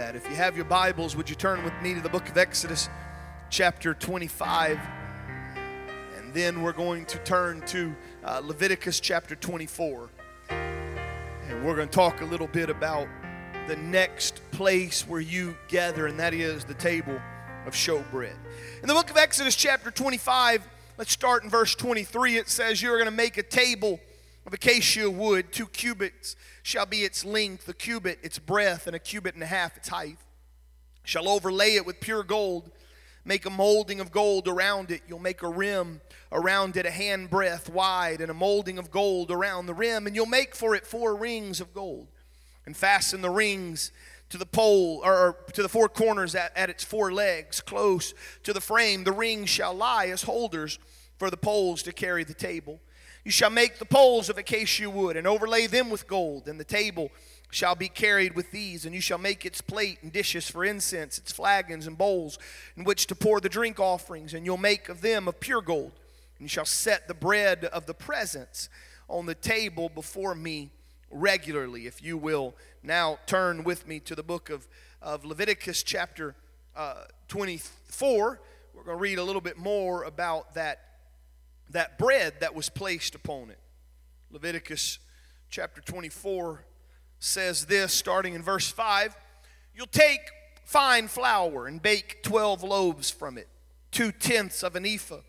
If you have your Bibles, would you turn with me to the book of Exodus, chapter 25? And then we're going to turn to uh, Leviticus chapter 24. And we're going to talk a little bit about the next place where you gather, and that is the table of showbread. In the book of Exodus, chapter 25, let's start in verse 23. It says, You're going to make a table of acacia wood, two cubits shall be its length, a cubit its breadth, and a cubit and a half its height. Shall overlay it with pure gold, make a molding of gold around it. You'll make a rim around it a handbreadth wide, and a molding of gold around the rim, and you'll make for it four rings of gold, and fasten the rings to the pole or to the four corners at, at its four legs, close to the frame. The rings shall lie as holders for the poles to carry the table. You shall make the poles of acacia wood and overlay them with gold, and the table shall be carried with these, and you shall make its plate and dishes for incense, its flagons and bowls in which to pour the drink offerings, and you'll make of them of pure gold. And you shall set the bread of the presence on the table before me regularly. If you will now turn with me to the book of, of Leviticus, chapter uh, 24, we're going to read a little bit more about that that bread that was placed upon it. Leviticus chapter 24 says this, starting in verse 5 You'll take fine flour and bake 12 loaves from it. Two tenths of an ephah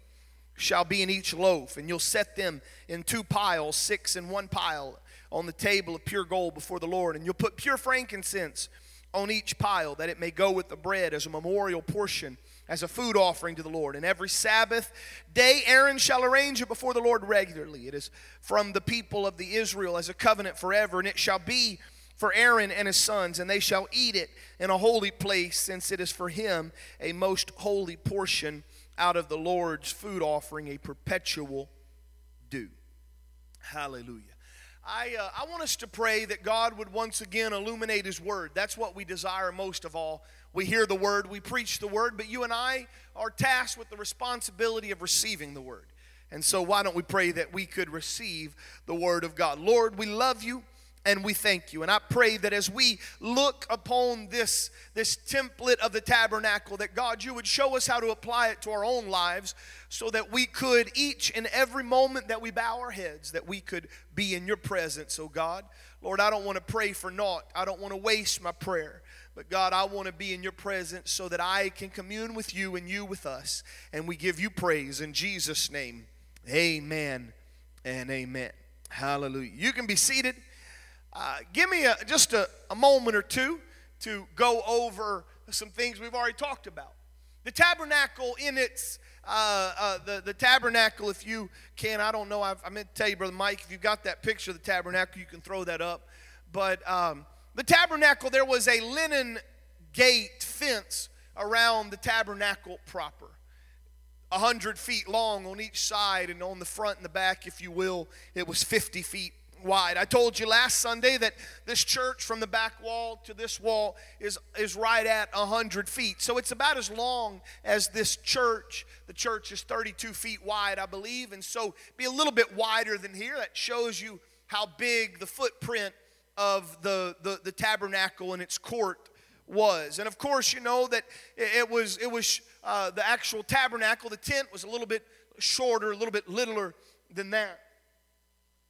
shall be in each loaf, and you'll set them in two piles, six in one pile, on the table of pure gold before the Lord. And you'll put pure frankincense on each pile, that it may go with the bread as a memorial portion as a food offering to the Lord. And every Sabbath day, Aaron shall arrange it before the Lord regularly. It is from the people of the Israel as a covenant forever, and it shall be for Aaron and his sons, and they shall eat it in a holy place, since it is for him a most holy portion out of the Lord's food offering, a perpetual due. Hallelujah. I, uh, I want us to pray that God would once again illuminate His Word. That's what we desire most of all we hear the word, we preach the word, but you and I are tasked with the responsibility of receiving the word. And so, why don't we pray that we could receive the word of God? Lord, we love you and we thank you. And I pray that as we look upon this, this template of the tabernacle, that God, you would show us how to apply it to our own lives so that we could, each and every moment that we bow our heads, that we could be in your presence, oh God. Lord, I don't want to pray for naught. I don't want to waste my prayer. But God, I want to be in your presence so that I can commune with you and you with us. And we give you praise in Jesus' name. Amen and amen. Hallelujah. You can be seated. Uh, give me a, just a, a moment or two to go over some things we've already talked about. The tabernacle in its uh, uh, the, the tabernacle, if you can, I don't know, I've, I meant to tell you, Brother Mike, if you've got that picture of the tabernacle, you can throw that up. But um, the tabernacle, there was a linen gate fence around the tabernacle proper. A hundred feet long on each side, and on the front and the back, if you will, it was 50 feet wide. I told you last Sunday that this church from the back wall to this wall is, is right at 100 feet. So it's about as long as this church. The church is 32 feet wide, I believe, and so be a little bit wider than here. That shows you how big the footprint of the, the, the tabernacle and its court was. And of course, you know that it was, it was uh, the actual tabernacle, the tent was a little bit shorter, a little bit littler than that.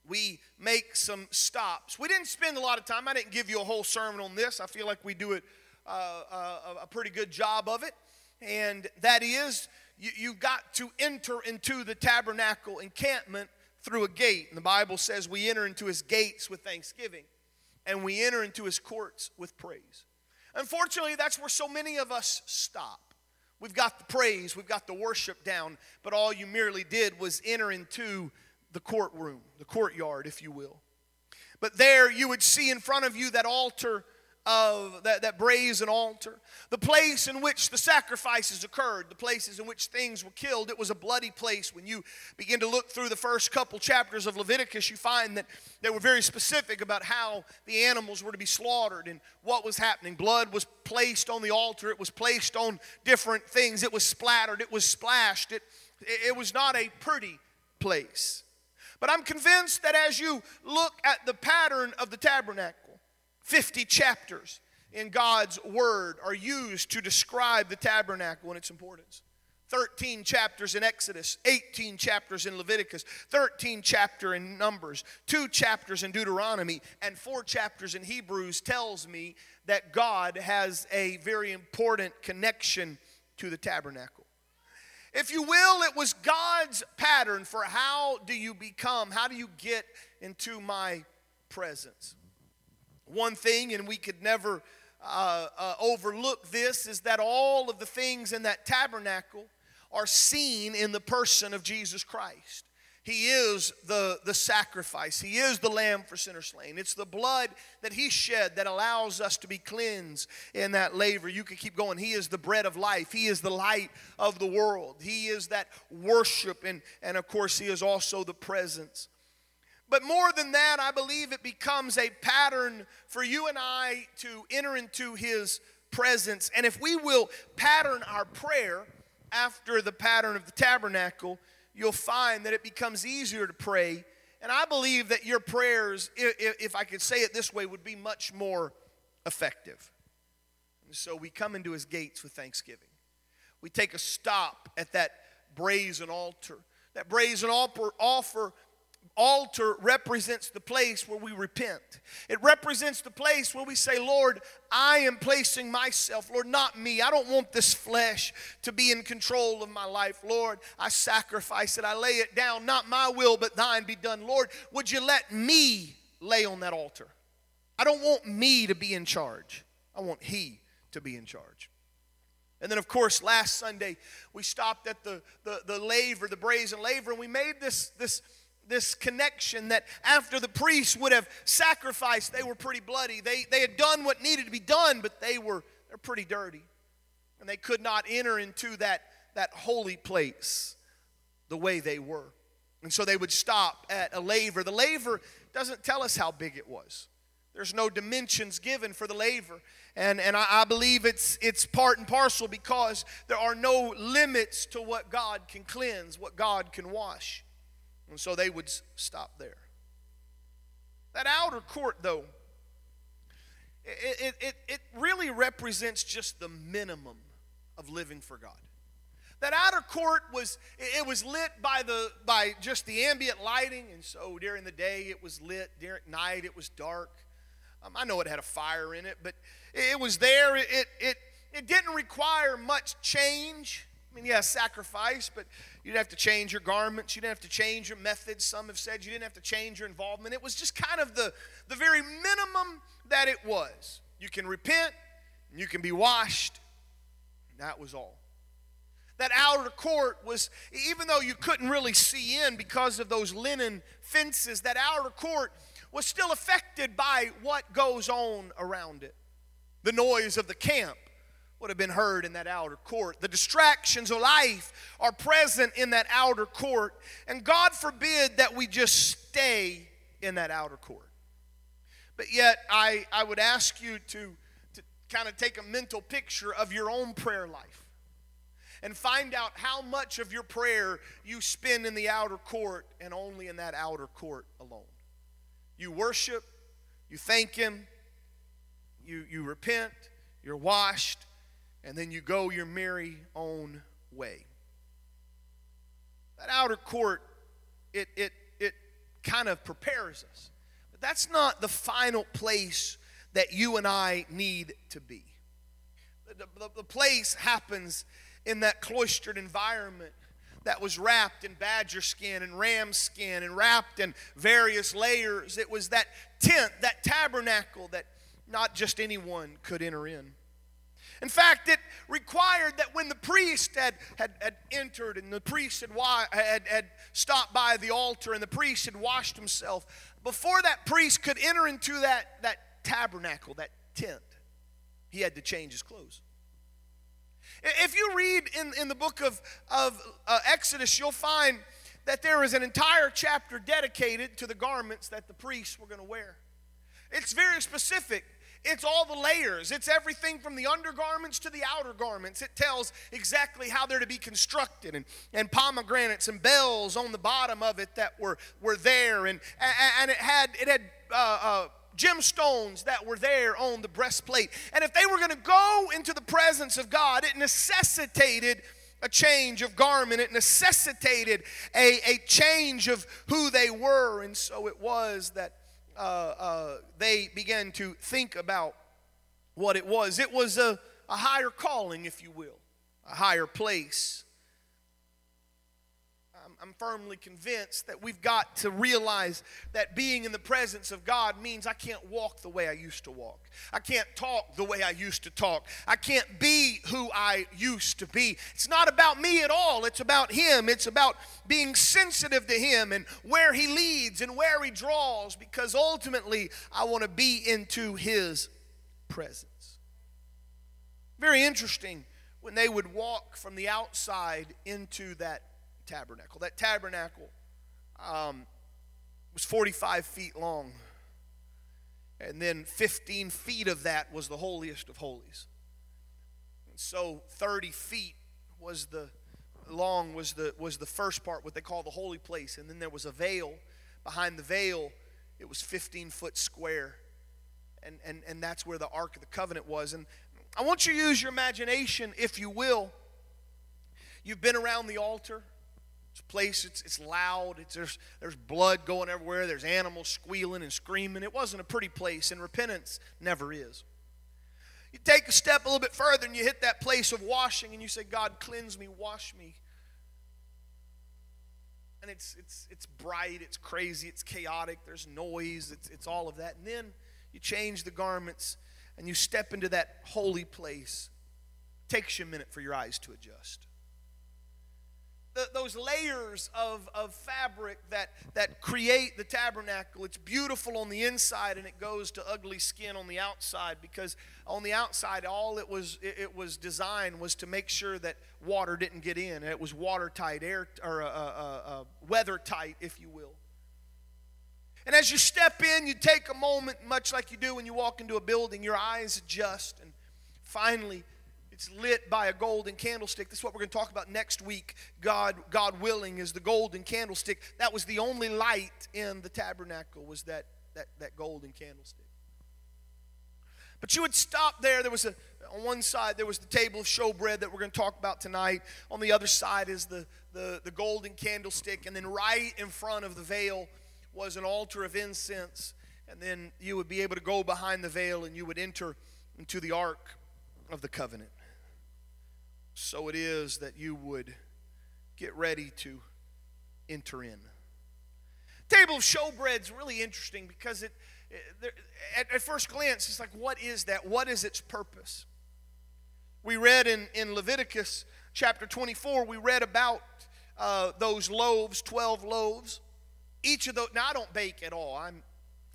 We make some stops. We didn't spend a lot of time. I didn't give you a whole sermon on this. I feel like we do it uh, uh, a pretty good job of it. And that is, you, you've got to enter into the tabernacle encampment through a gate. And the Bible says we enter into his gates with thanksgiving and we enter into his courts with praise. Unfortunately, that's where so many of us stop. We've got the praise, we've got the worship down, but all you merely did was enter into the courtroom, the courtyard, if you will. But there you would see in front of you that altar of that, that brazen altar, the place in which the sacrifices occurred, the places in which things were killed. It was a bloody place. When you begin to look through the first couple chapters of Leviticus, you find that they were very specific about how the animals were to be slaughtered and what was happening. Blood was placed on the altar, it was placed on different things, it was splattered, it was splashed. It, it was not a pretty place. But I'm convinced that as you look at the pattern of the tabernacle, 50 chapters. in God's Word are used to describe the tabernacle and its importance. 13 chapters in Exodus, 18 chapters in Leviticus, 13 chapter in Numbers, 2 chapters in Deuteronomy, and 4 chapters in Hebrews tells me that God has a very important connection to the tabernacle. If you will, it was God's pattern for how do you become, how do you get into my presence. One thing, and we could never uh, uh, overlook this, is that all of the things in that tabernacle are seen in the person of Jesus Christ. He is the, the sacrifice. He is the lamb for sinners slain. It's the blood that He shed that allows us to be cleansed in that laver. You could keep going. He is the bread of life. He is the light of the world. He is that worship. And, and of course, He is also the presence. But more than that, I believe it becomes a pattern for you and I to enter into His presence. And if we will pattern our prayer, after the pattern of the tabernacle, you'll find that it becomes easier to pray. And I believe that your prayers, if I could say it this way, would be much more effective. And so we come into his gates with thanksgiving. We take a stop at that brazen altar. That brazen altar altar represents the place where we repent. It represents the place where we say, Lord, I am placing myself, Lord, not me. I don't want this flesh to be in control of my life. Lord, I sacrifice it. I lay it down. Not my will, but thine be done. Lord, would you let me lay on that altar? I don't want me to be in charge. I want He to be in charge. And then, of course, last Sunday, we stopped at the, the, the laver, the brazen laver, and we made this, this this connection that after the priests would have sacrificed, they were pretty bloody. They, they had done what needed to be done, but they were they're pretty dirty. And they could not enter into that, that holy place the way they were. And so they would stop at a laver. The laver doesn't tell us how big it was. There's no dimensions given for the laver. And, and I, I believe it's, it's part and parcel because there are no limits to what God can cleanse, what God can wash. And so they would stop there. That outer court, though, it, it, it really represents just the minimum of living for God. That outer court was it was lit by the by just the ambient lighting, and so during the day it was lit. During night it was dark. Um, I know it had a fire in it, but it was there. It it it didn't require much change. I mean, yeah, sacrifice, but you didn't have to change your garments. You didn't have to change your methods. Some have said you didn't have to change your involvement. It was just kind of the, the very minimum that it was. You can repent, you can be washed. that was all. That outer court was, even though you couldn't really see in because of those linen fences, that outer court was still affected by what goes on around it. The noise of the camp would have been heard in that outer court. The distractions of life are present in that outer court. And God forbid that we just stay in that outer court. But yet, I, I would ask you to, to kind of take a mental picture of your own prayer life and find out how much of your prayer you spend in the outer court and only in that outer court alone. You worship, you thank Him, you, you repent, you're washed, and then you go your merry own way. That outer court, it, it, it kind of prepares us. But that's not the final place that you and I need to be. The, the, the place happens in that cloistered environment that was wrapped in badger skin and ram skin and wrapped in various layers. It was that tent, that tabernacle that not just anyone could enter in. In fact, it required that when the priest had, had, had entered and the priest had, had, had stopped by the altar and the priest had washed himself, before that priest could enter into that, that tabernacle, that tent, he had to change his clothes. If you read in, in the book of, of uh, Exodus, you'll find that there is an entire chapter dedicated to the garments that the priests were going to wear. It's very specific. It's all the layers. It's everything from the undergarments to the outer garments. It tells exactly how they're to be constructed and, and pomegranates and bells on the bottom of it that were, were there. And, and it had, it had uh, uh, gemstones that were there on the breastplate. And if they were going to go into the presence of God, it necessitated a change of garment. It necessitated a, a change of who they were. And so it was that uh, uh, they began to think about what it was. It was a, a higher calling, if you will, a higher place. I'm firmly convinced that we've got to realize that being in the presence of God means I can't walk the way I used to walk. I can't talk the way I used to talk. I can't be who I used to be. It's not about me at all. It's about Him. It's about being sensitive to Him and where He leads and where He draws because ultimately I want to be into His presence. Very interesting when they would walk from the outside into that tabernacle. That tabernacle um, was 45 feet long. And then 15 feet of that was the holiest of holies. And so 30 feet was the long was the was the first part, what they call the holy place. And then there was a veil. Behind the veil, it was 15 foot square. And, and, and that's where the Ark of the Covenant was. And I want you to use your imagination, if you will. You've been around the altar. It's a place, it's, it's loud, it's, there's, there's blood going everywhere, there's animals squealing and screaming. It wasn't a pretty place, and repentance never is. You take a step a little bit further and you hit that place of washing and you say, God, cleanse me, wash me. And it's, it's, it's bright, it's crazy, it's chaotic, there's noise, it's, it's all of that. And then you change the garments and you step into that holy place. It takes you a minute for your eyes to adjust the, those layers of, of fabric that, that create the tabernacle. It's beautiful on the inside and it goes to ugly skin on the outside because on the outside, all it was, it, it was designed was to make sure that water didn't get in. It was watertight, air, or uh, uh, uh, weather tight, if you will. And as you step in, you take a moment, much like you do when you walk into a building, your eyes adjust, and finally, it's lit by a golden candlestick. This is what we're going to talk about next week. God, God willing, is the golden candlestick. That was the only light in the tabernacle was that, that, that golden candlestick. But you would stop there. There was a on one side there was the table of showbread that we're going to talk about tonight. On the other side is the, the, the golden candlestick. And then right in front of the veil was an altar of incense. And then you would be able to go behind the veil and you would enter into the ark of the covenant so it is that you would get ready to enter in. Table of showbread is really interesting because it, it at, at first glance, it's like, what is that? What is its purpose? We read in, in Leviticus chapter 24, we read about uh, those loaves, 12 loaves. Each of those, now I don't bake at all. I'm,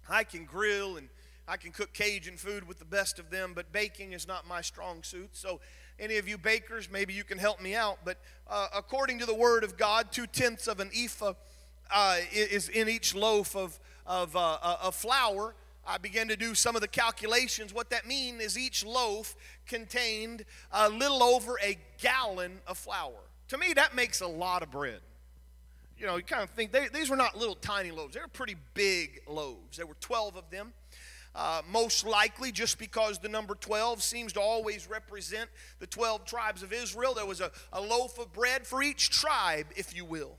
I can grill and I can cook Cajun food with the best of them, but baking is not my strong suit. So any of you bakers, maybe you can help me out. But uh, according to the Word of God, two tenths of an ephah uh, is in each loaf of, of, uh, uh, of flour. I began to do some of the calculations. What that means is each loaf contained a little over a gallon of flour. To me, that makes a lot of bread. You know, you kind of think they, these were not little tiny loaves, they were pretty big loaves. There were 12 of them. Uh, most likely, just because the number 12 seems to always represent the 12 tribes of Israel, there was a, a loaf of bread for each tribe, if you will.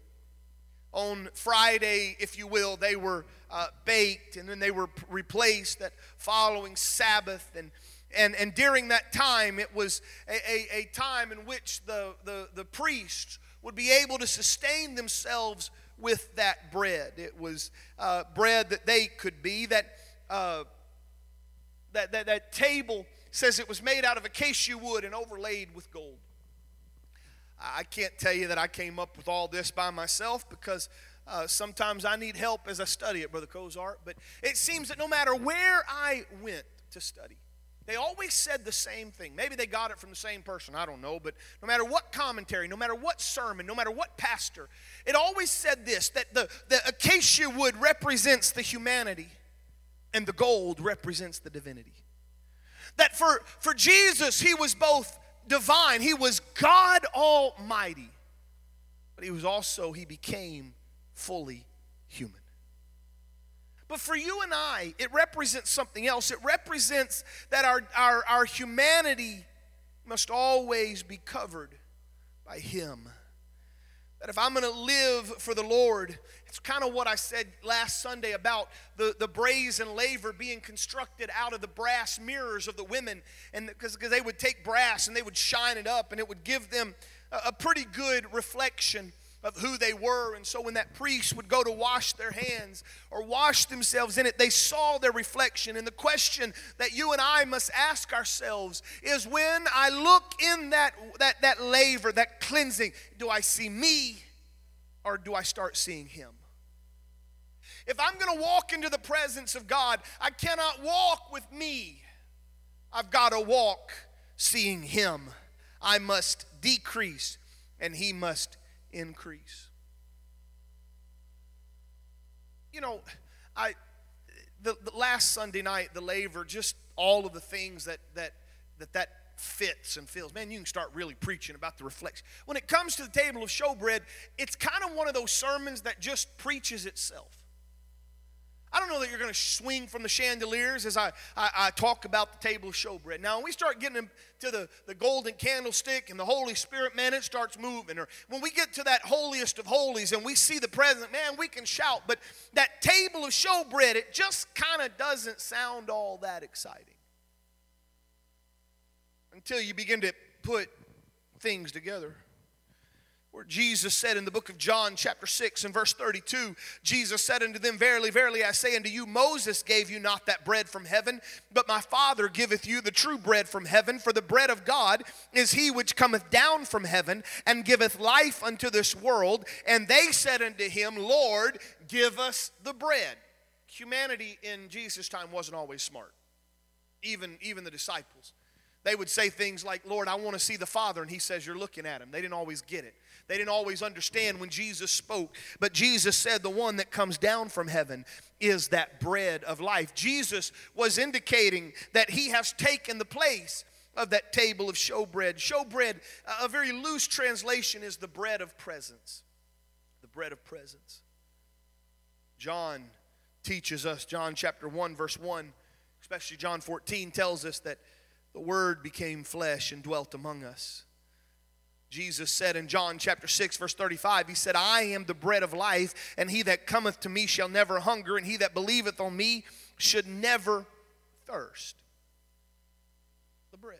On Friday, if you will, they were uh, baked and then they were replaced that following Sabbath. And, and, and during that time, it was a, a, a time in which the, the, the priests would be able to sustain themselves with that bread. It was uh, bread that they could be, that uh, that, that, that table says it was made out of acacia wood and overlaid with gold. I can't tell you that I came up with all this by myself because uh, sometimes I need help as I study it, Brother Cozart. But it seems that no matter where I went to study, they always said the same thing. Maybe they got it from the same person, I don't know. But no matter what commentary, no matter what sermon, no matter what pastor, it always said this that the, the acacia wood represents the humanity and the gold represents the divinity. That for, for Jesus, he was both divine, he was God Almighty, but he was also, he became fully human. But for you and I, it represents something else. It represents that our, our, our humanity must always be covered by Him. That if I'm going to live for the Lord, it's kind of what I said last Sunday about the, the brazen laver being constructed out of the brass mirrors of the women. And because they would take brass and they would shine it up and it would give them a, a pretty good reflection of who they were. And so when that priest would go to wash their hands or wash themselves in it, they saw their reflection. And the question that you and I must ask ourselves is when I look in that, that, that laver, that cleansing, do I see me or do I start seeing him? If I'm going to walk into the presence of God, I cannot walk with me. I've got to walk seeing him. I must decrease and he must increase. You know, I the, the, last Sunday night, the laver, just all of the things that that that that fits and feels. Man, you can start really preaching about the reflection. When it comes to the table of showbread, it's kind of one of those sermons that just preaches itself. I don't know that you're going to swing from the chandeliers as I, I, I, talk about the table of showbread. Now, when we start getting to the, the golden candlestick and the Holy Spirit, man, it starts moving. Or when we get to that holiest of holies and we see the present, man, we can shout. But that table of showbread, it just kind of doesn't sound all that exciting until you begin to put things together where Jesus said in the book of John, chapter 6, and verse 32, Jesus said unto them, Verily, verily, I say unto you, Moses gave you not that bread from heaven, but my Father giveth you the true bread from heaven. For the bread of God is he which cometh down from heaven and giveth life unto this world. And they said unto him, Lord, give us the bread. Humanity in Jesus' time wasn't always smart, even, even the disciples. They would say things like, Lord, I want to see the Father. And he says, You're looking at him. They didn't always get it. They didn't always understand when Jesus spoke. But Jesus said, The one that comes down from heaven is that bread of life. Jesus was indicating that he has taken the place of that table of showbread. Showbread, a very loose translation, is the bread of presence. The bread of presence. John teaches us, John chapter 1, verse 1, especially John 14, tells us that the Word became flesh and dwelt among us. Jesus said in John chapter 6, verse 35, He said, I am the bread of life, and he that cometh to me shall never hunger, and he that believeth on me should never thirst. The bread.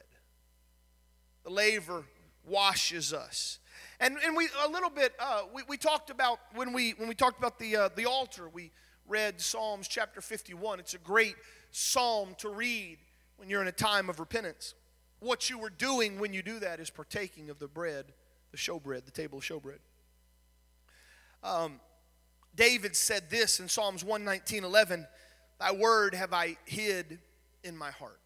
The laver washes us. And, and we a little bit uh, we, we talked about when we when we talked about the uh, the altar we read Psalms chapter 51 it's a great psalm to read when you're in a time of repentance. What you were doing when you do that is partaking of the bread, the showbread, the table of showbread. Um, David said this in Psalms 119 11 Thy word have I hid in my heart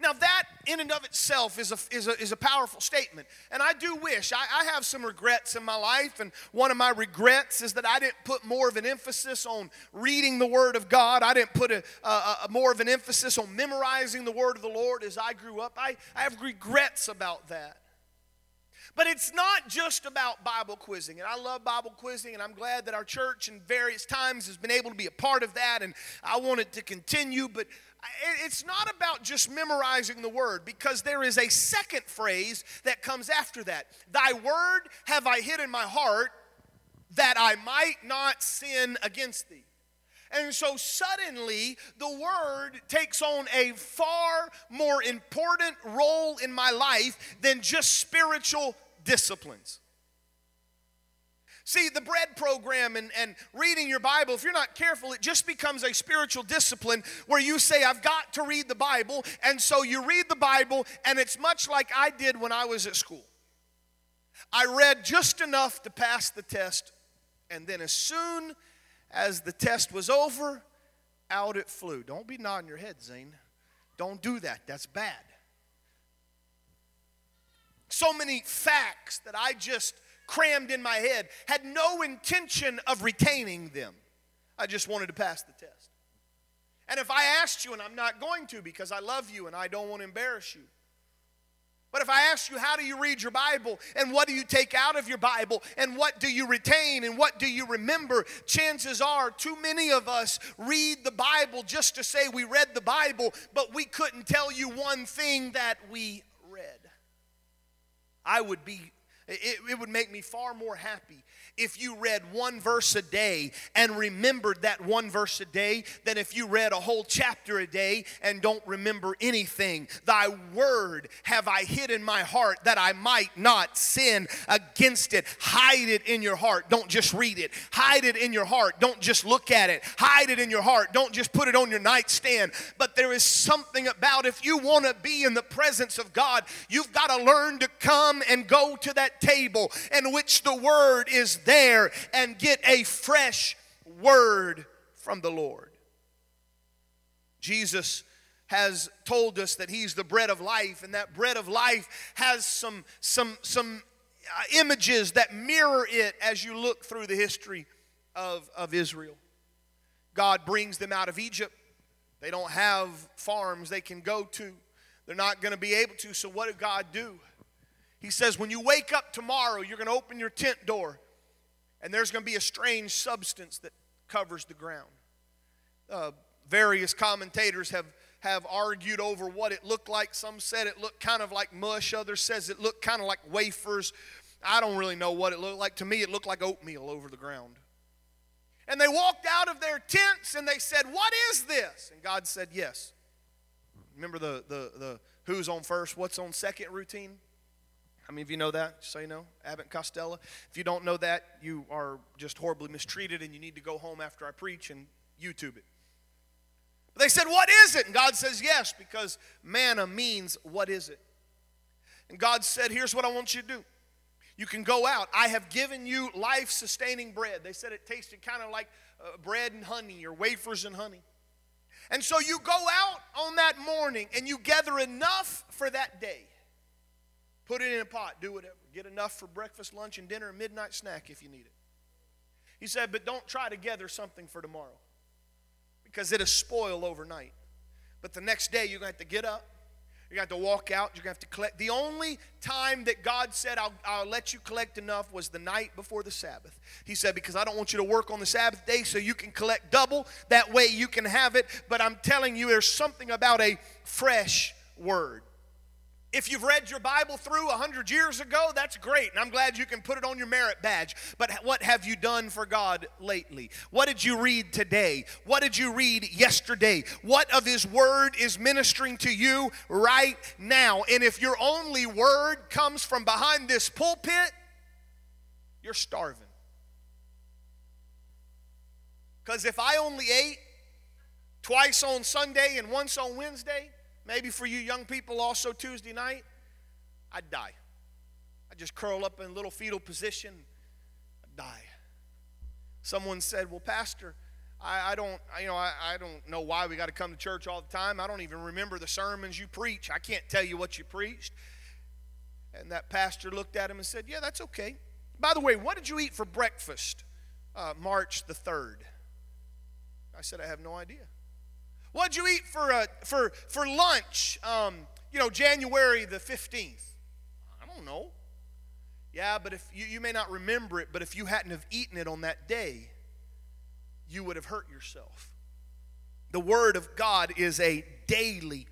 now, that in and of itself is a, is a, is a powerful statement. And I do wish, I, I have some regrets in my life. And one of my regrets is that I didn't put more of an emphasis on reading the Word of God. I didn't put a, a, a more of an emphasis on memorizing the Word of the Lord as I grew up. I, I have regrets about that. But it's not just about Bible quizzing. And I love Bible quizzing, and I'm glad that our church in various times has been able to be a part of that, and I want it to continue. But it's not about just memorizing the word because there is a second phrase that comes after that. Thy word have I hid in my heart that I might not sin against thee. And so suddenly the word takes on a far more important role in my life than just spiritual disciplines. See, the bread program and, and reading your Bible, if you're not careful, it just becomes a spiritual discipline where you say, I've got to read the Bible. And so you read the Bible, and it's much like I did when I was at school. I read just enough to pass the test, and then as soon as the test was over, out it flew. Don't be nodding your head, Zane. Don't do that. That's bad. So many facts that I just crammed in my head, had no intention of retaining them. I just wanted to pass the test. And if I asked you, and I'm not going to because I love you and I don't want to embarrass you, but if I ask you, how do you read your Bible? And what do you take out of your Bible? And what do you retain? And what do you remember? Chances are, too many of us read the Bible just to say we read the Bible, but we couldn't tell you one thing that we read. I would be, it, it would make me far more happy if you read one verse a day and remembered that one verse a day than if you read a whole chapter a day and don't remember anything. Thy word have I hid in my heart that I might not sin against it. Hide it in your heart. Don't just read it. Hide it in your heart. Don't just look at it. Hide it in your heart. Don't just put it on your nightstand. But there is something about if you want to be in the presence of God, you've got to learn to come and go to that table in which the word is there and get a fresh word from the Lord. Jesus has told us that he's the bread of life and that bread of life has some some some uh, images that mirror it as you look through the history of, of Israel. God brings them out of Egypt. They don't have farms they can go to. They're not going to be able to. So, what did God do? He says, When you wake up tomorrow, you're going to open your tent door and there's going to be a strange substance that covers the ground. Uh, various commentators have, have argued over what it looked like. Some said it looked kind of like mush, others says it looked kind of like wafers. I don't really know what it looked like. To me, it looked like oatmeal over the ground. And they walked out of their tents and they said, What is this? And God said, Yes. Remember the, the, the who's on first, what's on second routine? How many of you know that? Just so you know, Abbott and Costello. If you don't know that, you are just horribly mistreated and you need to go home after I preach and YouTube it. But they said, What is it? And God says, Yes, because manna means, What is it? And God said, Here's what I want you to do. You can go out. I have given you life sustaining bread. They said it tasted kind of like uh, bread and honey or wafers and honey. And so you go out on that morning and you gather enough for that day. Put it in a pot, do whatever. Get enough for breakfast, lunch, and dinner, and midnight snack if you need it. He said, but don't try to gather something for tomorrow because it'll spoil overnight. But the next day, you're going to have to get up. You're going to have to walk out. You're going to have to collect. The only time that God said, I'll, I'll let you collect enough was the night before the Sabbath. He said, Because I don't want you to work on the Sabbath day so you can collect double. That way you can have it. But I'm telling you, there's something about a fresh word. If you've read your Bible through 100 years ago, that's great, and I'm glad you can put it on your merit badge. But what have you done for God lately? What did you read today? What did you read yesterday? What of His Word is ministering to you right now? And if your only word comes from behind this pulpit, you're starving. Because if I only ate twice on Sunday and once on Wednesday, Maybe for you young people also Tuesday night, I'd die. I'd just curl up in a little fetal position, I'd die. Someone said, Well, Pastor, I, I don't, I, you know, I, I don't know why we got to come to church all the time. I don't even remember the sermons you preach. I can't tell you what you preached. And that pastor looked at him and said, Yeah, that's okay. By the way, what did you eat for breakfast uh, March the 3rd? I said, I have no idea. What'd you eat for, uh, for, for lunch, um, you know, January the 15th? I don't know. Yeah, but if you, you may not remember it, but if you hadn't have eaten it on that day, you would have hurt yourself. The Word of God is a daily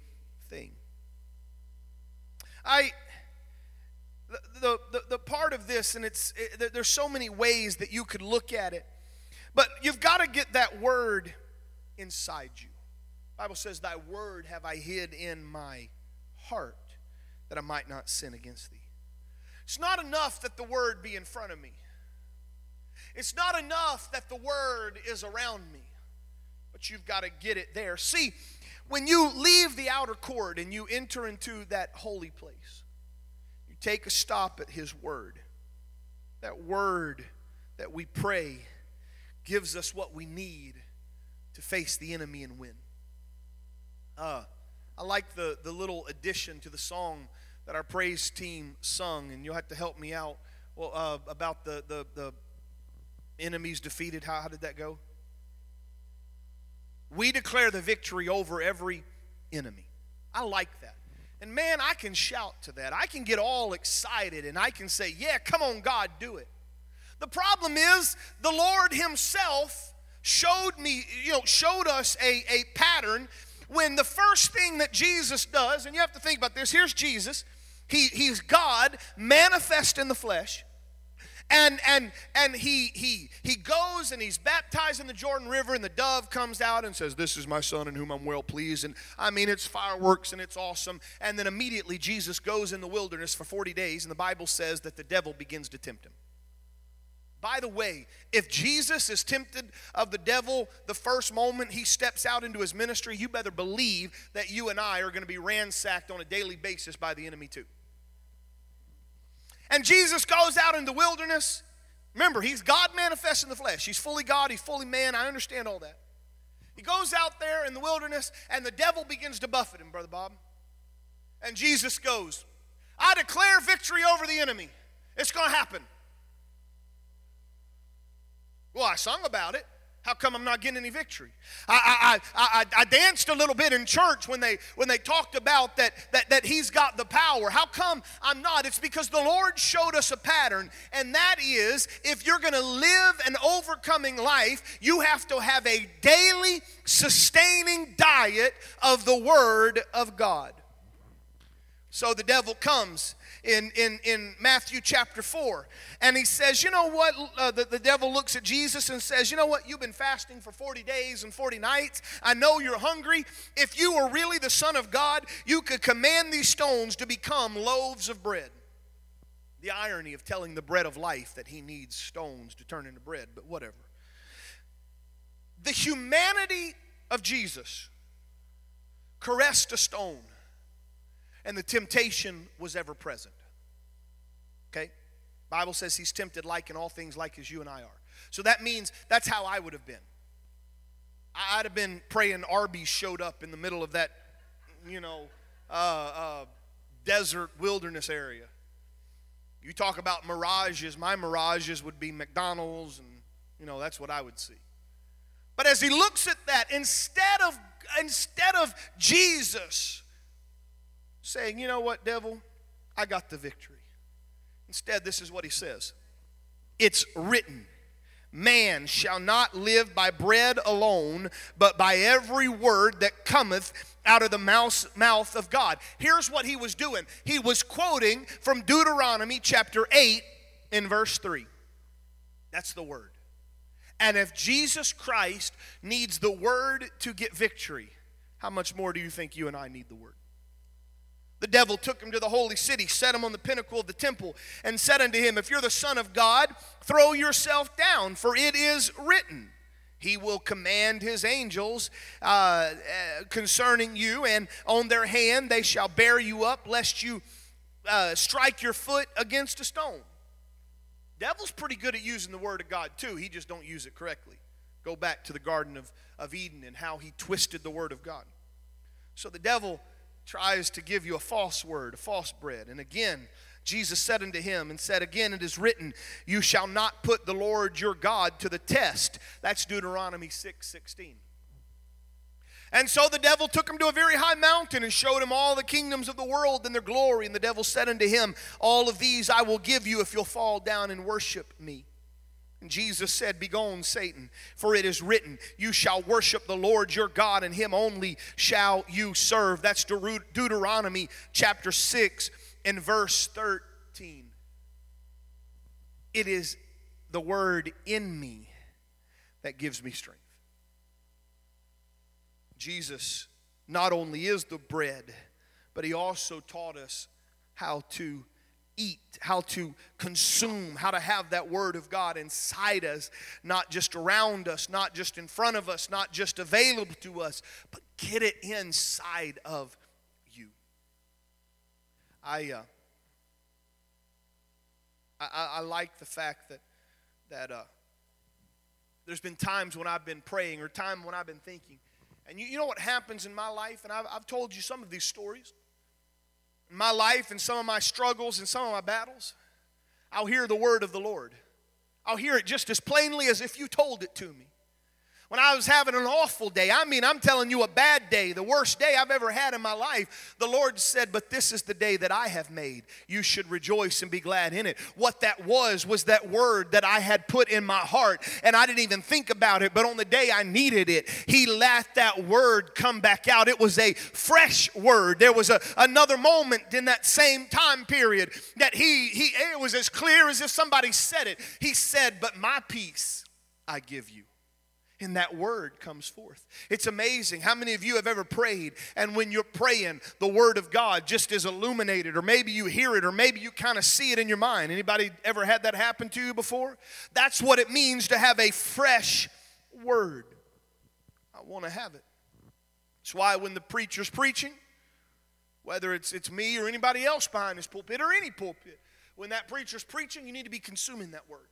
thing. I, the, the, the part of this, and it's, it, there's so many ways that you could look at it, but you've got to get that Word inside you. Bible says, Thy word have I hid in my heart that I might not sin against thee. It's not enough that the word be in front of me. It's not enough that the word is around me, but you've got to get it there. See, when you leave the outer court and you enter into that holy place, you take a stop at his word. That word that we pray gives us what we need to face the enemy and win. Uh, I like the, the little addition to the song that our praise team sung, and you'll have to help me out well, uh, about the, the, the enemies defeated. How, how did that go? We declare the victory over every enemy. I like that. And man, I can shout to that. I can get all excited and I can say, Yeah, come on, God, do it. The problem is the Lord Himself showed me, you know, showed us a, a pattern when the first thing that Jesus does, and you have to think about this here's Jesus, he, he's God manifest in the flesh. And and and he he he goes and he's baptized in the jordan river and the dove comes out and says this is my son in whom i'm well pleased. And i mean it's fireworks and it's awesome. And then immediately jesus goes in the wilderness for 40 days and the bible says that the devil begins to tempt him by the way, if Jesus is tempted of the devil the first moment he steps out into his ministry, you better believe that you and I are going to be ransacked on a daily basis by the enemy too. And Jesus goes out in the wilderness. Remember, he's God manifest in the flesh. He's fully God, he's fully man. I understand all that. He goes out there in the wilderness, and the devil begins to buffet him, Brother Bob. And Jesus goes, I declare victory over the enemy. It's going to happen. Well, I sung about it. How come I'm not getting any victory? I, I, I, I, danced a little bit in church when they, when they talked about that, that, that He's got the power. How come I'm not? It's because the Lord showed us a pattern, and that is if you're going to live an overcoming life, you have to have a daily, sustaining diet of the Word of God. So the devil comes in, in, in Matthew chapter 4. And he says, You know what? Uh, the, the devil looks at Jesus and says, You know what? You've been fasting for 40 days and 40 nights. I know you're hungry. If you were really the Son of God, you could command these stones to become loaves of bread. The irony of telling the bread of life that he needs stones to turn into bread, but whatever. The humanity of Jesus caressed a stone and the temptation was ever present. Bible says he's tempted like in all things like as you and I are. So that means that's how I would have been. I'd have been praying Arby's showed up in the middle of that, you know, uh, uh, desert wilderness area. You talk about mirages. My mirages would be McDonald's, and you know that's what I would see. But as he looks at that, instead of instead of Jesus saying, You know what, devil? I got the victory. Instead, this is what he says It's written. Man shall not live by bread alone, but by every word that cometh out of the mouth, mouth of God. Here's what he was doing he was quoting from Deuteronomy chapter 8 in verse 3. That's the word. And if Jesus Christ needs the word to get victory, how much more do you think you and I need the word? The devil took him to the holy city, set him on the pinnacle of the temple, and said unto him, If you're the Son of God, throw yourself down, for it is written, He will command His angels uh, uh, concerning you, and on their hand they shall bear you up, lest you uh, strike your foot against a stone. Devil's pretty good at using the word of God too. He just don't use it correctly. Go back to the Garden of, of Eden and how he twisted the word of God. So the devil tries to give you a false word, a false bread. And again, Jesus said unto him and said, Again, it is written, You shall not put the Lord your God to the test. That's Deuteronomy 6 16. And so the devil took him to a very high mountain and showed him all the kingdoms of the world and their glory. And the devil said unto him, All of these I will give you if you'll fall down and worship me. Jesus said, Begone, Satan, for it is written, You shall worship the Lord your God, and him only shall you serve. That's Deuteronomy chapter 6 and verse 13. It is the word in me that gives me strength. Jesus not only is the bread, but he also taught us how to eat, how to consume, how to have that Word of God inside us, not just around us, not just in front of us, not just available to us, but get it inside of you. I, uh, I, I like the fact that, that uh, there's been times when I've been praying or time when I've been thinking. And you, you know what happens in my life? And I've, I've told you some of these stories my life and some of my struggles and some of my battles, I'll hear the word of the Lord. I'll hear it just as plainly as if you told it to me. When I was having an awful day, I mean, I'm telling you, a bad day, the worst day I've ever had in my life, the Lord said, But this is the day that I have made. You should rejoice and be glad in it. What that was, was that word that I had put in my heart, and I didn't even think about it, but on the day I needed it, He let that word come back out. It was a fresh word. There was a, another moment in that same time period that He, he, it was as clear as if somebody said it. He said, But my peace I give you and that word comes forth. It's amazing how many of you have ever prayed, and when you're praying, the word of God just is illuminated, or maybe you hear it, or maybe you kind of see it in your mind. Anybody ever had that happen to you before? That's what it means to have a fresh word. I want to have it. That's why when the preacher's preaching, whether it's, it's me or anybody else behind this pulpit or any pulpit, when that preacher's preaching, you need to be consuming that word.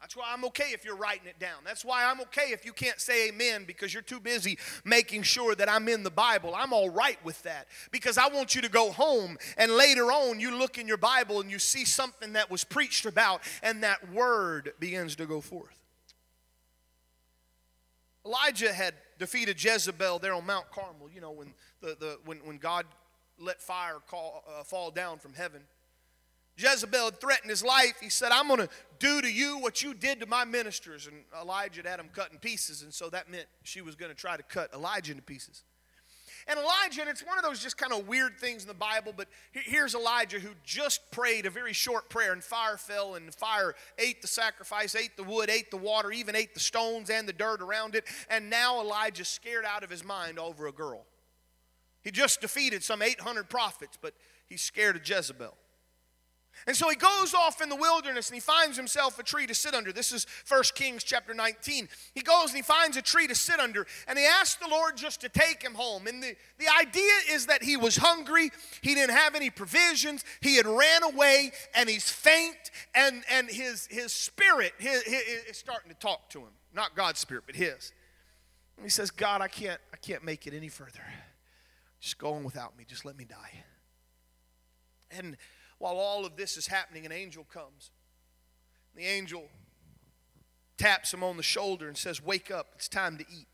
That's why I'm okay if you're writing it down. That's why I'm okay if you can't say amen because you're too busy making sure that I'm in the Bible. I'm all right with that because I want you to go home and later on you look in your Bible and you see something that was preached about and that word begins to go forth. Elijah had defeated Jezebel there on Mount Carmel, you know, when, the, the, when, when God let fire call, uh, fall down from heaven. Jezebel had threatened his life. He said, I'm going to do to you what you did to my ministers. And Elijah had him cut in pieces, and so that meant she was going to try to cut Elijah into pieces. And Elijah, and it's one of those just kind of weird things in the Bible, but here's Elijah who just prayed a very short prayer, and fire fell, and fire ate the sacrifice, ate the wood, ate the water, even ate the stones and the dirt around it. And now Elijah's scared out of his mind over a girl. He just defeated some 800 prophets, but he's scared of Jezebel. And so he goes off in the wilderness and he finds himself a tree to sit under. This is 1 Kings chapter 19. He goes and he finds a tree to sit under and he asks the Lord just to take him home. And the, the idea is that he was hungry, he didn't have any provisions, he had ran away and he's faint and, and his, his spirit his, his, is starting to talk to him. Not God's spirit, but his. And he says, God, I can't, I can't make it any further. Just go on without me. Just let me die. And while all of this is happening, an angel comes. The angel taps him on the shoulder and says, Wake up, it's time to eat.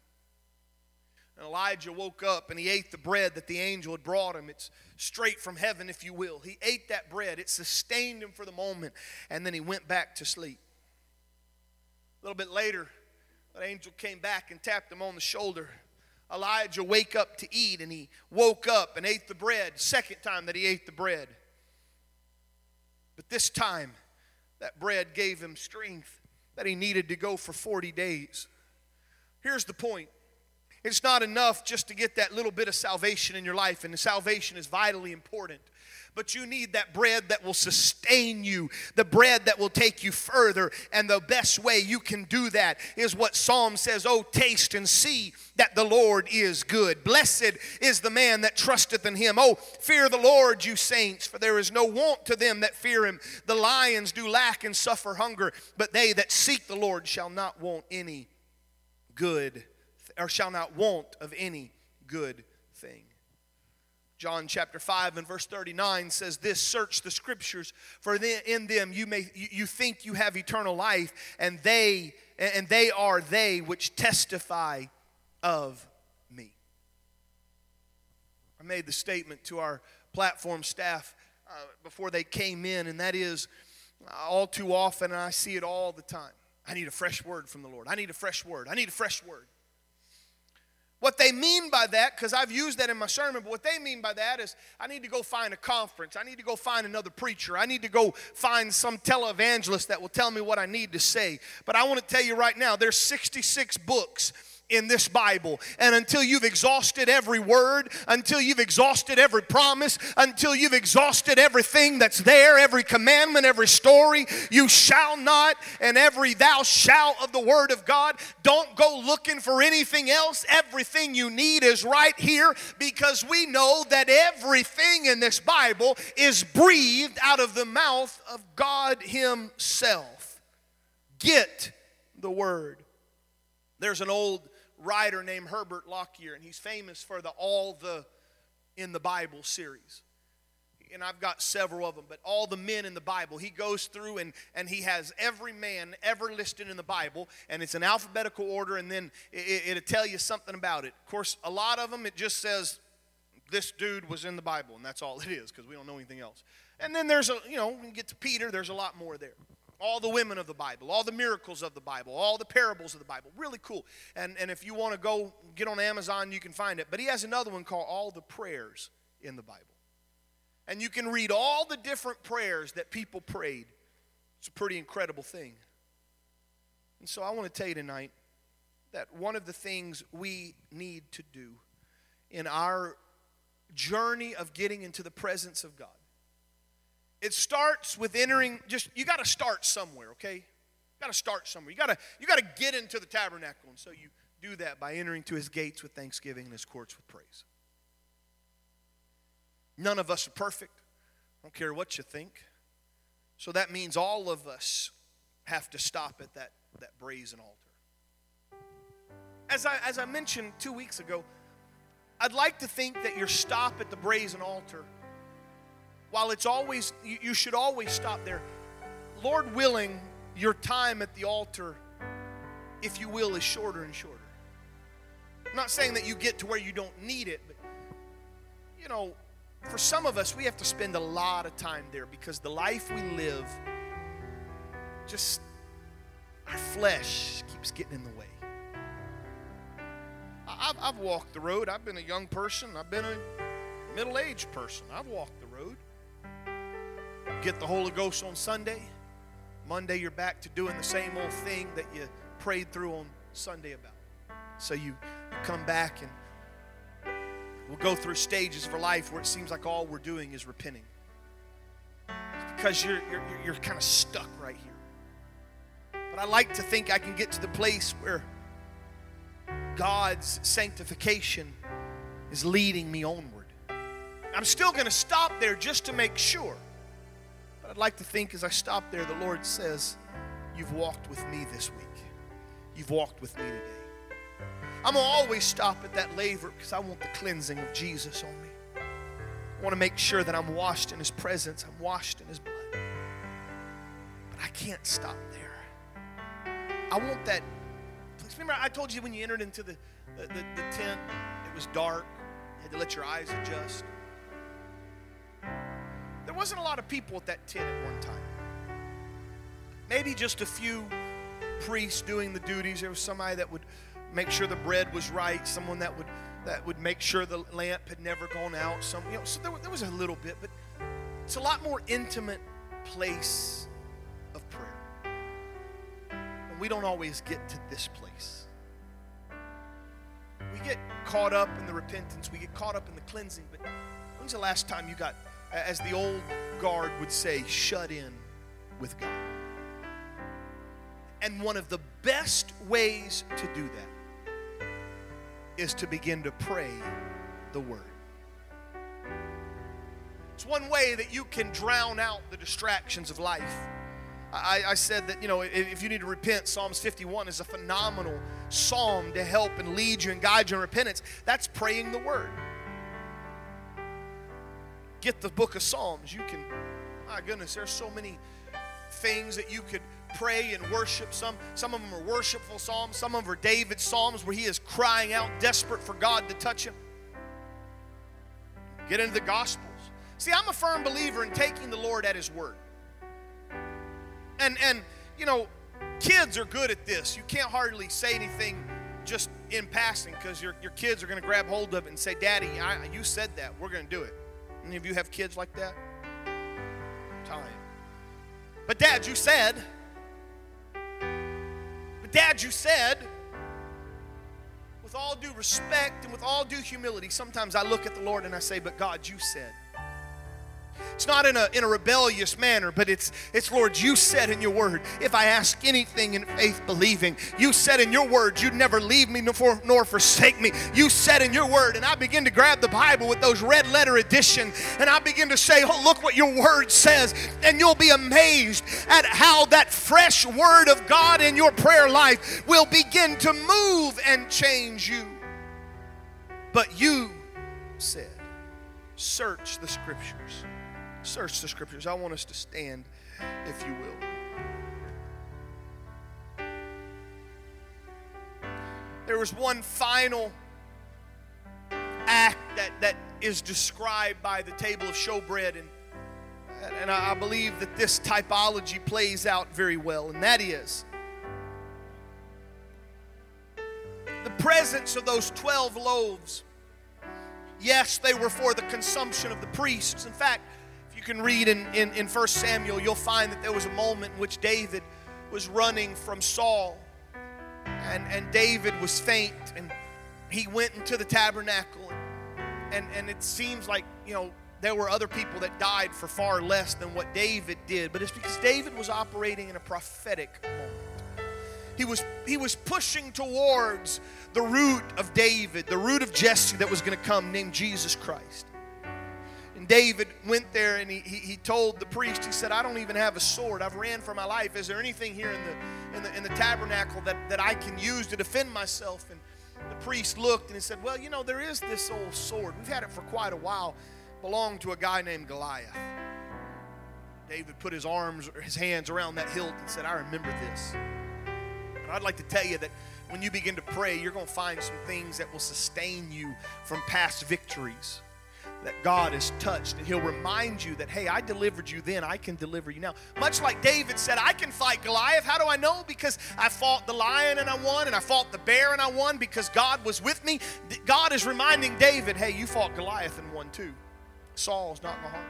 And Elijah woke up and he ate the bread that the angel had brought him. It's straight from heaven, if you will. He ate that bread, it sustained him for the moment, and then he went back to sleep. A little bit later, that angel came back and tapped him on the shoulder. Elijah wake up to eat, and he woke up and ate the bread. Second time that he ate the bread. But this time, that bread gave him strength that he needed to go for 40 days. Here's the point it's not enough just to get that little bit of salvation in your life, and the salvation is vitally important but you need that bread that will sustain you, the bread that will take you further. And the best way you can do that is what Psalm says Oh, taste and see that the Lord is good. Blessed is the man that trusteth in him. Oh, fear the Lord, you saints, for there is no want to them that fear him. The lions do lack and suffer hunger, but they that seek the Lord shall not want any good, or shall not want of any good. John chapter 5 and verse 39 says this search the scriptures for in them you may you think you have eternal life and they and they are they which testify of me. I made the statement to our platform staff uh, before they came in and that is all too often and I see it all the time. I need a fresh word from the Lord. I need a fresh word. I need a fresh word. What they mean by that, because I've used that in my sermon, but what they mean by that is I need to go find a conference. I need to go find another preacher. I need to go find some televangelist that will tell me what I need to say. But I want to tell you right now, there's 66 books in this Bible. And until you've exhausted every word, until you've exhausted every promise, until you've exhausted everything that's there, every commandment, every story, you shall not, and every thou shalt of the Word of God, don't go looking for anything else. Everything you need is right here because we know that everything in this Bible is breathed out of the mouth of God Himself. Get the Word. There's an old writer named Herbert Lockyer, and he's famous for the All the in the Bible series. and I've got several of them, but all the men in the Bible, he goes through and, and he has every man ever listed in the Bible, and it's an alphabetical order, and then it, it'll tell you something about it. Of course, a lot of them, it just says this dude was in the Bible, and that's all it is because we don't know anything else. And then there's a, you know, when you get to Peter, there's a lot more there. All the women of the Bible, all the miracles of the Bible, all the parables of the Bible. Really cool. And, and if you want to go get on Amazon, you can find it. But he has another one called All the Prayers in the Bible. And you can read all the different prayers that people prayed. It's a pretty incredible thing. And so I want to tell you tonight that one of the things we need to do in our journey of getting into the presence of God. It starts with entering just you got to start somewhere, okay? You got to start somewhere. You got to you got to get into the tabernacle and so you do that by entering to his gates with thanksgiving and his courts with praise. None of us are perfect. I don't care what you think. So that means all of us have to stop at that, that brazen altar. As I, as I mentioned two weeks ago, I'd like to think that your stop at the brazen altar, while it's always, you, should always stop there, Lord willing, your time at the altar, if you will, is shorter and shorter. I'm not saying that you get to where you don't need it, but you know, for some of us, we have to spend a lot of time there because the life we live, just our flesh keeps getting in the way. I've, I've walked the road. I've been a young person. I've been a middle aged person. I've walked the road. Get the Holy Ghost on Sunday. Monday, you're back to doing the same old thing that you prayed through on Sunday about. So you, you come back and We'll go through stages for life where it seems like all we're doing is repenting. It's because you're, you're, you're kind of stuck right here. But I like to think I can get to the place where God's sanctification is leading me onward. I'm still going to stop there just to make sure. I'd like to think as I stop there, the Lord says, You've walked with me this week. You've walked with me today. I'm going to always stop at that laver because I want the cleansing of Jesus on me. I want to make sure that I'm washed in His presence, I'm washed in His blood. But I can't stop there. I want that. Please Remember, I told you when you entered into the, the, the, the tent, it was dark, you had to let your eyes adjust. There wasn't a lot of people at that tent at one time. Maybe just a few priests doing the duties. There was somebody that would make sure the bread was right, someone that would that would make sure the lamp had never gone out. Some, you know, so there, there was a little bit, but it's a lot more intimate place of prayer. And we don't always get to this place. We get caught up in the repentance, we get caught up in the cleansing, but when's the last time you got, as the old guard would say, shut in with God? And one of the best ways to do that is to begin to pray the word. It's one way that you can drown out the distractions of life. I, I, said that, you know, if you need to repent, Psalms 51 is a phenomenal psalm to help and lead you and guide you in repentance. That's praying the word. Get the book of Psalms. You can, my goodness, there's so many things that you could pray and worship. Some, some of them are worshipful psalms, some of them are David's psalms where he is crying out, desperate for God to touch him. Get into the Gospels. See, I'm a firm believer in taking the Lord at His word. And, and you know, kids are good at this. You can't hardly say anything just in passing because your, your kids are going to grab hold of it and say, Daddy, I, you said that. We're going to do it. Any of you have kids like that? Time. But, Dad, you said. But dad, you said, with all due respect and with all due humility, sometimes I look at the Lord and I say, But God, you said. It's not in a, in a rebellious manner, but it's, it's, Lord, you said in your word, if I ask anything in faith believing, you said in your word, you'd never leave me nor, nor forsake me. You said in your word, and I begin to grab the Bible with those red letter editions, and I begin to say, oh, look what your word says, and you'll be amazed at how that fresh word of God in your prayer life will begin to move and change you. But you said, search the scriptures search the scriptures. I want us to stand, if you will. There was one final act that, that is described by the table of showbread, and, and I believe that this typology plays out very well, and that is the presence of those 12 loaves. Yes, they were for the consumption of the priests. In fact, can read in, in, in 1 Samuel, you'll find that there was a moment in which David was running from Saul, and, and David was faint, and he went into the tabernacle and, and it seems like, you know, there were other people that died for far less than what David did, but it's because David was operating in a prophetic moment. He was, he was pushing towards the root of David, the root of Jesse that was going to come, named Jesus Christ. And David went there and he, he, he, told the priest, he said, I don't even have a sword. I've ran for my life. Is there anything here in the, in the, in the tabernacle that, that I can use to defend myself? And the priest looked and he said, Well, you know, there is this old sword. We've had it for quite a while. Belonged to a guy named Goliath. David put his arms, or his hands around that hilt and said, I remember this. And I'd like to tell you that when you begin to pray, you're going to find some things that will sustain you from past victories that God has touched, and He'll remind you that, hey, I delivered you then, I can deliver you now. Much like David said, I can fight Goliath. How do I know? Because I fought the lion and I won, and I fought the bear and I won because God was with me. God is reminding David, hey, you fought Goliath and won too. Saul's not my heart.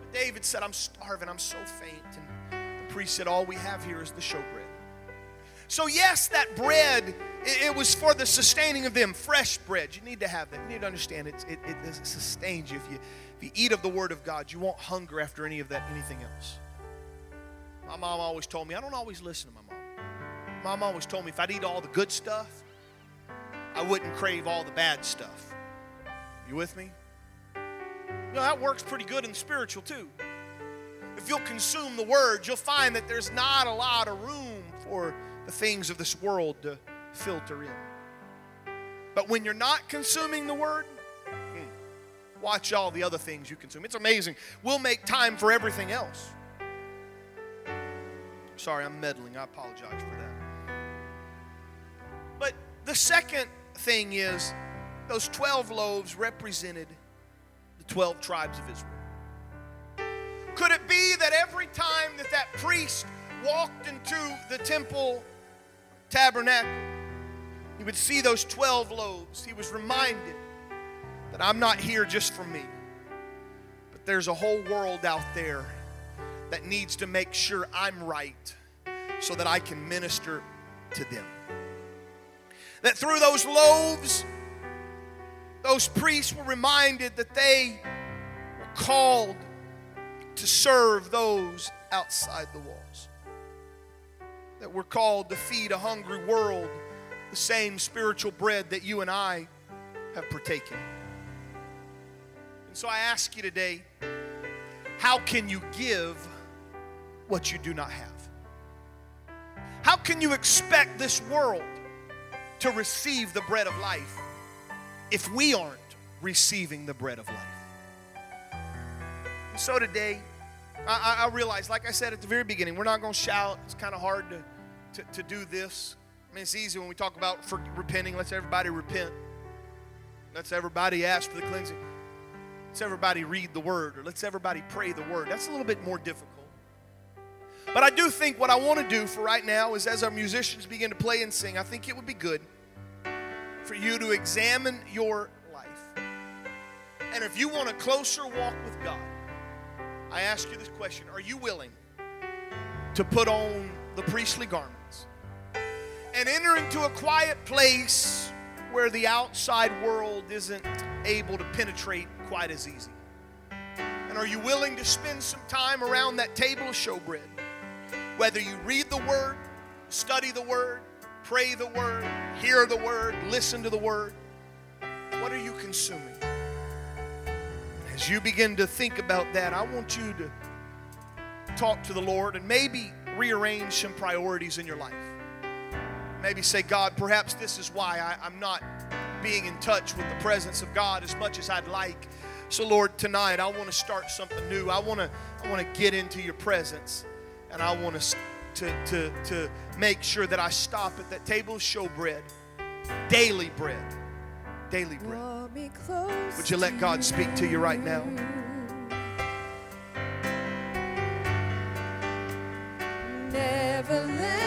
But David said, I'm starving, I'm so faint. And the priest said, All we have here is the showbread. So, yes, that bread, it, was for the sustaining of them. Fresh bread. You need to have that. You need to understand it, it, it sustains you. If, you. if you eat of the Word of God, you won't hunger after any of that, anything else. My mom always told me, I don't always listen to my mom. Mom always told me if I'd eat all the good stuff, I wouldn't crave all the bad stuff. You with me? You know, that works pretty good in spiritual too. If you'll consume the Word, you'll find that there's not a lot of room for the things of this world to filter in. But when you're not consuming the Word, hmm, watch all the other things you consume. It's amazing. We'll make time for everything else. Sorry, I'm meddling. I apologize for that. But the second thing is those 12 loaves represented the 12 tribes of Israel. Could it be that every time that that priest walked into the temple tabernacle, he would see those 12 loaves. He was reminded that I'm not here just for me, but there's a whole world out there that needs to make sure I'm right so that I can minister to them. That through those loaves, those priests were reminded that they were called to serve those outside the walls that we're called to feed a hungry world the same spiritual bread that you and I have partaken. And so I ask you today how can you give what you do not have? How can you expect this world to receive the bread of life if we aren't receiving the bread of life? And so today, I, I, realize, like I said at the very beginning, we're not going to shout. It's kind of hard to, to, to, do this. I mean, it's easy when we talk about for repenting. Let's everybody repent. Let's everybody ask for the cleansing. Let's everybody read the word, or let's everybody pray the word. That's a little bit more difficult. But I do think what I want to do for right now is as our musicians begin to play and sing, I think it would be good for you to examine your life. And if you want a closer walk with God, I ask you this question Are you willing to put on the priestly garments and enter into a quiet place where the outside world isn't able to penetrate quite as easy? And are you willing to spend some time around that table of showbread? Whether you read the Word, study the Word, pray the Word, hear the Word, listen to the Word, what are you consuming? As you begin to think about that, I want you to talk to the Lord and maybe rearrange some priorities in your life. Maybe say, God, perhaps this is why I, am not being in touch with the presence of God as much as I'd like. So, Lord, tonight I want to start something new. I want to I want to get into your presence, and I want to to to to make sure that I stop at that table of showbread, daily bread daily bread. Would you let God speak to you right now? Never let